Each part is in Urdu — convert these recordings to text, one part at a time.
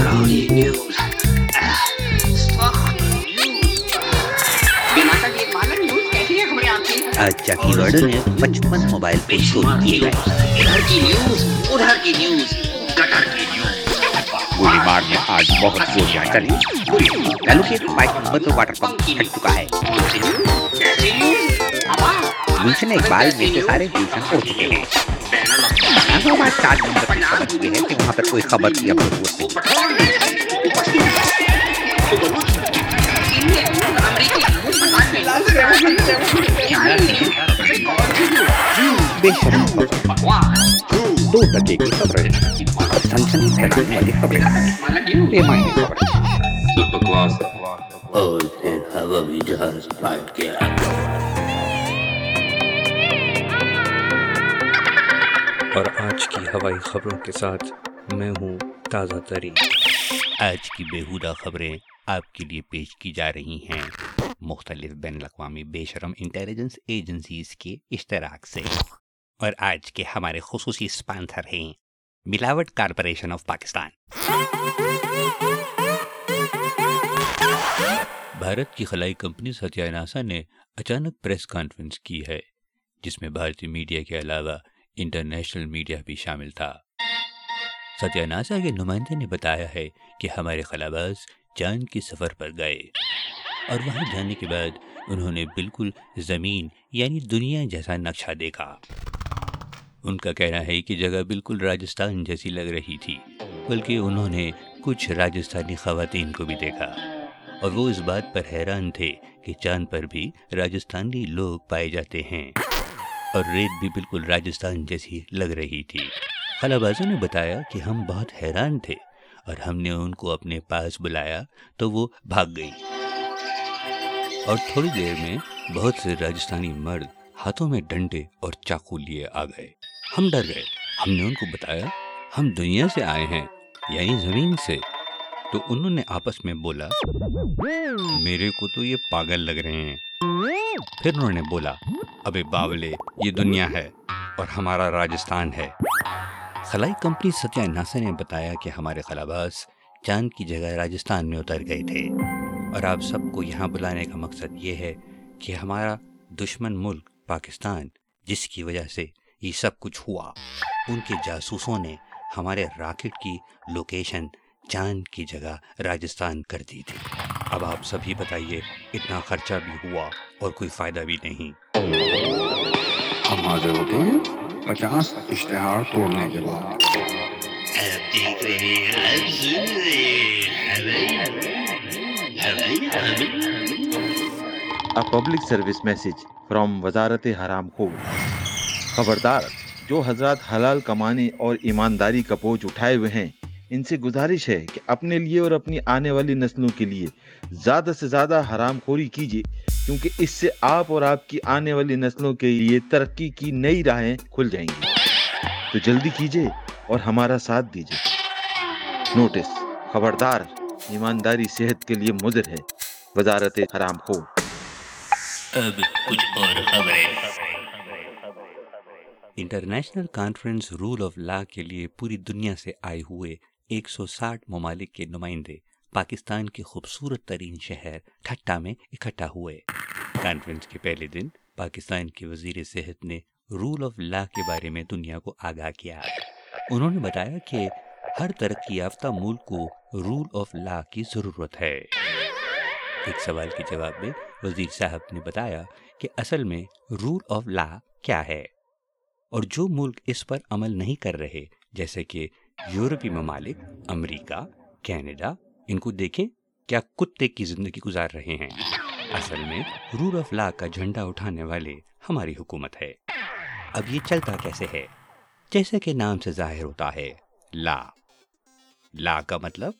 Macaroni News. اچھا نے پچپن موبائل پہ شور کیے گئے ادھر کی نیوز ادھر کی نیوز گٹر کی نیوز گولی مار آج بہت گولیاں چلی کلو کے بائک نمبر پر واٹر پمپ ہٹ چکا ہے گلشن اقبال جیسے سارے گلشن ہو چکے ہیں کیوں میں یہ ہے کہ وہاں پر کوئی خبر کی اب بے دو دھکے کی خبریں سنسنی کرنے والی خبریں پیمانے خبریں اور پھر ہوا بھی جہاز پھاٹ کے آ اور آج کی ہوائی خبروں کے ساتھ میں ہوں تازہ ترین۔ آج کی بےحودہ خبریں آپ کے لیے پیش کی جا رہی ہیں۔ مختلف بین الاقوامی بے شرم انٹیلیجنس ایجنسیز کے اشتراک سے۔ اور آج کے ہمارے خصوصی اسپانسر ہیں ملاوٹ کارپوریشن آف پاکستان۔ بھارت کی خلائی کمپنی ستیہ ناسا نے اچانک پریس کانفرنس کی ہے جس میں بھارتی میڈیا کے علاوہ انٹرنیشنل میڈیا بھی شامل تھا۔ ستیہ ناسا کے نمائندے نے بتایا ہے کہ ہمارے خلاباز چاند کے سفر پر گئے اور وہاں جانے کے بعد انہوں نے بالکل زمین یعنی دنیا جیسا نقشہ دیکھا۔ ان کا کہنا ہے کہ جگہ بالکل راجستھان جیسی لگ رہی تھی، بلکہ انہوں نے کچھ راجستھانی خواتین کو بھی دیکھا۔ اور وہ اس بات پر حیران تھے کہ چاند پر بھی راجستھانی لوگ پائے جاتے ہیں۔ اور ریت بھی بالکل راجستان جیسی لگ رہی تھی۔ خلا بازو نے بتایا کہ ہم بہت حیران تھے اور ہم نے ان کو اپنے پاس بلایا تو وہ بھاگ گئی۔ اور تھوڑی دیر میں بہت سے راجستانی مرد ہاتھوں میں ڈنڈے اور چاقو لیے آ گئے۔ ہم ڈر گئے۔ ہم نے ان کو بتایا، ہم دنیا سے آئے ہیں یعنی زمین سے۔ تو انہوں نے آپس میں بولا، میرے کو تو یہ پاگل لگ رہے ہیں۔ پھر انہوں نے بولا، ابے باولے، یہ دنیا ہے اور ہمارا راجستھان ہے. خلائی کمپنی ستیہ ناسا نے بتایا کہ ہمارے خلاباز چاند کی جگہ راجستھان میں اتر گئے تھے۔ اور آپ سب کو یہاں بلانے کا مقصد یہ ہے کہ ہمارا دشمن ملک پاکستان، جس کی وجہ سے یہ سب کچھ ہوا، ان کے جاسوسوں نے ہمارے راکٹ کی لوکیشن چاند کی جگہ راجستھان کر دی تھی۔ اب آپ سبھی بتائیے اتنا خرچہ بھی ہوا اور کوئی فائدہ بھی نہیں۔ ہمارے پچاس اشتہار توڑنے کے بعد۔ پبلک سروس میسج فرام وزارت حرام کو خبردار جو حضرات حلال کمانے اور ایمانداری کا بوجھ اٹھائے ہوئے ہیں ان سے گزارش ہے کہ اپنے لیے اور اپنی آنے والی نسلوں کے لیے زیادہ سے زیادہ حرام خوری کیجیے کیونکہ اس سے آپ اور آپ کی آنے والی نسلوں کے لیے ترقی کی نئی راہیں کھل جائیں گی۔ تو جلدی کیجیے اور ہمارا ساتھ دیجیے۔ نوٹس خبردار ایمانداری صحت کے لیے مضر ہے۔ وزارت حرام خور اب کچھ اور خبریں۔ International conference rule of law کے لیے پوری دنیا سے آئے ہوئے ایک سو ساٹھ ممالک کے نمائندے پاکستان کے خوبصورت ترین شہر ٹھٹا میں اکٹھا ہوئے۔ کانفرنس کے پہلے دن پاکستان کے وزیر صحت نے رول آف لا کے بارے میں دنیا کو آگاہ کیا۔ انہوں نے بتایا کہ ہر ترقی یافتہ ملک کو رول آف لا کی ضرورت ہے۔ ایک سوال کے جواب میں وزیر صاحب نے بتایا کہ اصل میں رول آف لا کیا ہے اور جو ملک اس پر عمل نہیں کر رہے، جیسے کہ یورپی ممالک، امریکہ، کینیڈا، ان کو دیکھیں کیا کتے کی زندگی گزار رہے ہیں۔ اصل میں رول آف لا کا جھنڈا اٹھانے والے ہماری حکومت ہے۔ اب یہ چلتا کیسے ہے؟ جیسے کہ نام سے ظاہر ہوتا ہے، لا۔ لا کا مطلب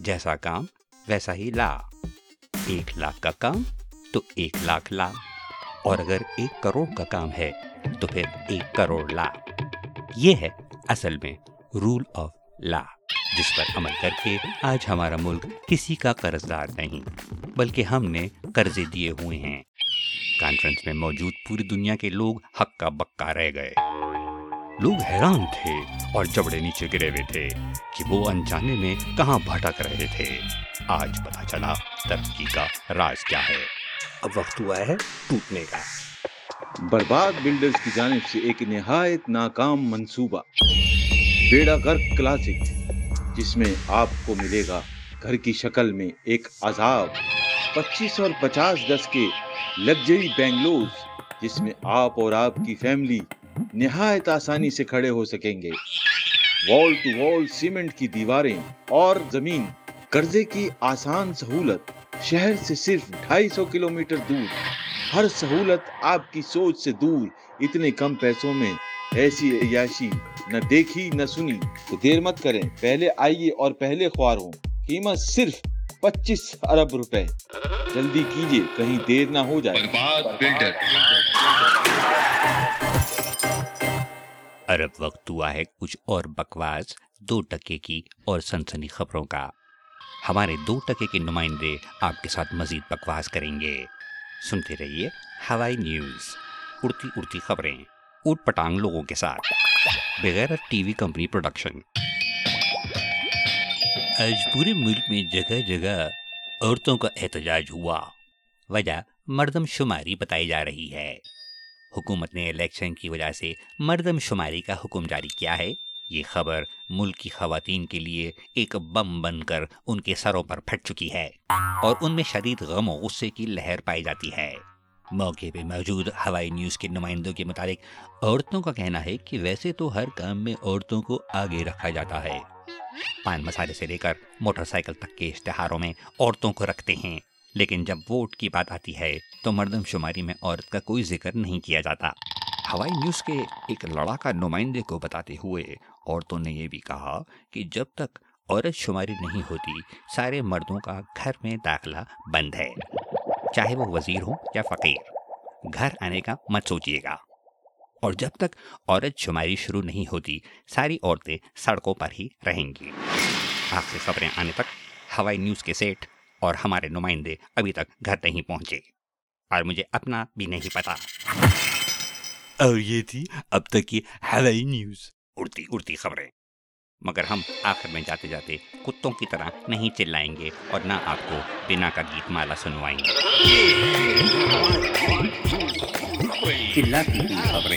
جیسا کام، ویسا ہی لا۔ ایک لاکھ کا کام تو ایک لاکھ لا۔ اور اگر ایک کروڑ کا کام ہے تو پھر ایک کروڑ لا۔ یہ ہے اصل میں رول آف لا جس پر عمل کر کے آج ہمارا ملک کسی کا قرض دار نہیں بلکہ ہم نے قرضے دیے ہوئے ہیں۔ کانفرنس میں موجود پوری دنیا کے لوگ حق کا بکا رہ گئے۔ لوگ حیران تھے اور جبڑے نیچے گرے ہوئے تھے کہ وہ انجانے میں کہاں بھٹک رہے تھے۔ آج پتا چلا ترقی کا راز کیا ہے۔ اب وقت ہوا ہے ٹوٹنے کا۔ برباد بلڈرز کی جانب سے ایک نہایت ناکام منصوبہ۔ بیڑا گھر کلاسک، جس میں آپ کو ملے گا گھر کی شکل میں ایک عذاب۔ پچیس اور پچاس دس کے لگژری بینگلوز جس میں آپ اور آپ کی فیملی نہایت آسانی سے کھڑے ہو سکیں گے۔ وال ٹو وال سیمنٹ کی دیواریں اور زمین، قرضے کی آسان سہولت، شہر سے صرف ڈھائی سو کلو دور۔ ہر سہولت آپ کی سوچ سے دور، اتنے کم پیسوں میں ایسی عیاشی نہ دیکھی نہ سنی۔ تو دیر مت کریں پہلے آئیے اور پہلے خوار ہوں۔ قیمت صرف پچیس ارب روپے۔ جلدی کیجیے کہیں دیر نہ ہو جائے۔ ارب وقت ہوا ہے کچھ اور بکواس دو ٹکے کی اور سنسنی خبروں کا۔ ہمارے دو ٹکے کے نمائندے آپ کے ساتھ مزید بکواس کریں گے۔ سنتے رہیے ہوائی نیوز۔ اڑتی اڑتی خبریں۔ اوٹ پٹانگ لوگوں کے ساتھ۔ بغیر ٹی وی کمپنی پروڈکشن۔ آج پورے ملک میں جگہ جگہ عورتوں کا احتجاج ہوا۔ وجہ مردم شماری بتائی جا رہی ہے۔ حکومت نے الیکشن کی وجہ سے مردم شماری کا حکم جاری کیا ہے۔ یہ خبر ملک کی خواتین کے لیے ایک بم بن کر ان کے سروں پر پھٹ چکی ہے اور ان میں شدید غم و غصے کی لہر پائی جاتی ہے۔ موقع پہ موجود ہوائی نیوز کے نمائندوں کے مطابق عورتوں کا کہنا ہے کہ ویسے تو ہر کام میں عورتوں کو آگے رکھا جاتا ہے۔ پان مسالے سے لے کر موٹر سائیکل تک کے اشتہاروں میں عورتوں کو رکھتے ہیں۔ لیکن جب ووٹ کی بات آتی ہے تو مردم شماری میں عورت کا کوئی ذکر نہیں کیا جاتا۔ ہوائی نیوز کے ایک لڑاکا نمائندے کو بتاتے ہوئے عورتوں نے یہ بھی کہا کہ جب تک عورت شماری نہیں ہوتی، سارے مردوں کا گھر میں داخلہ بند ہے۔ چاہے وہ وزیر ہو یا فقیر گھر آنے کا مت سوچیے گا۔ اور جب تک عورت شماری شروع نہیں ہوتی ساری عورتیں سڑکوں پر ہی رہیں گی۔ آخری خبریں آنے تک ہوائی نیوز کے سیٹ اور ہمارے نمائندے ابھی تک گھر نہیں پہنچے۔ اور مجھے اپنا بھی نہیں پتا۔ اور یہ تھی اب تک کی ہوائی نیوز۔ اڑتی اڑتی خبریں۔ مگر ہم آخر میں جاتے جاتے کتوں کی طرح نہیں چلائیں گے اور نہ آپ کو بنا کا گیت مالا سنوائیں گے۔ خبریں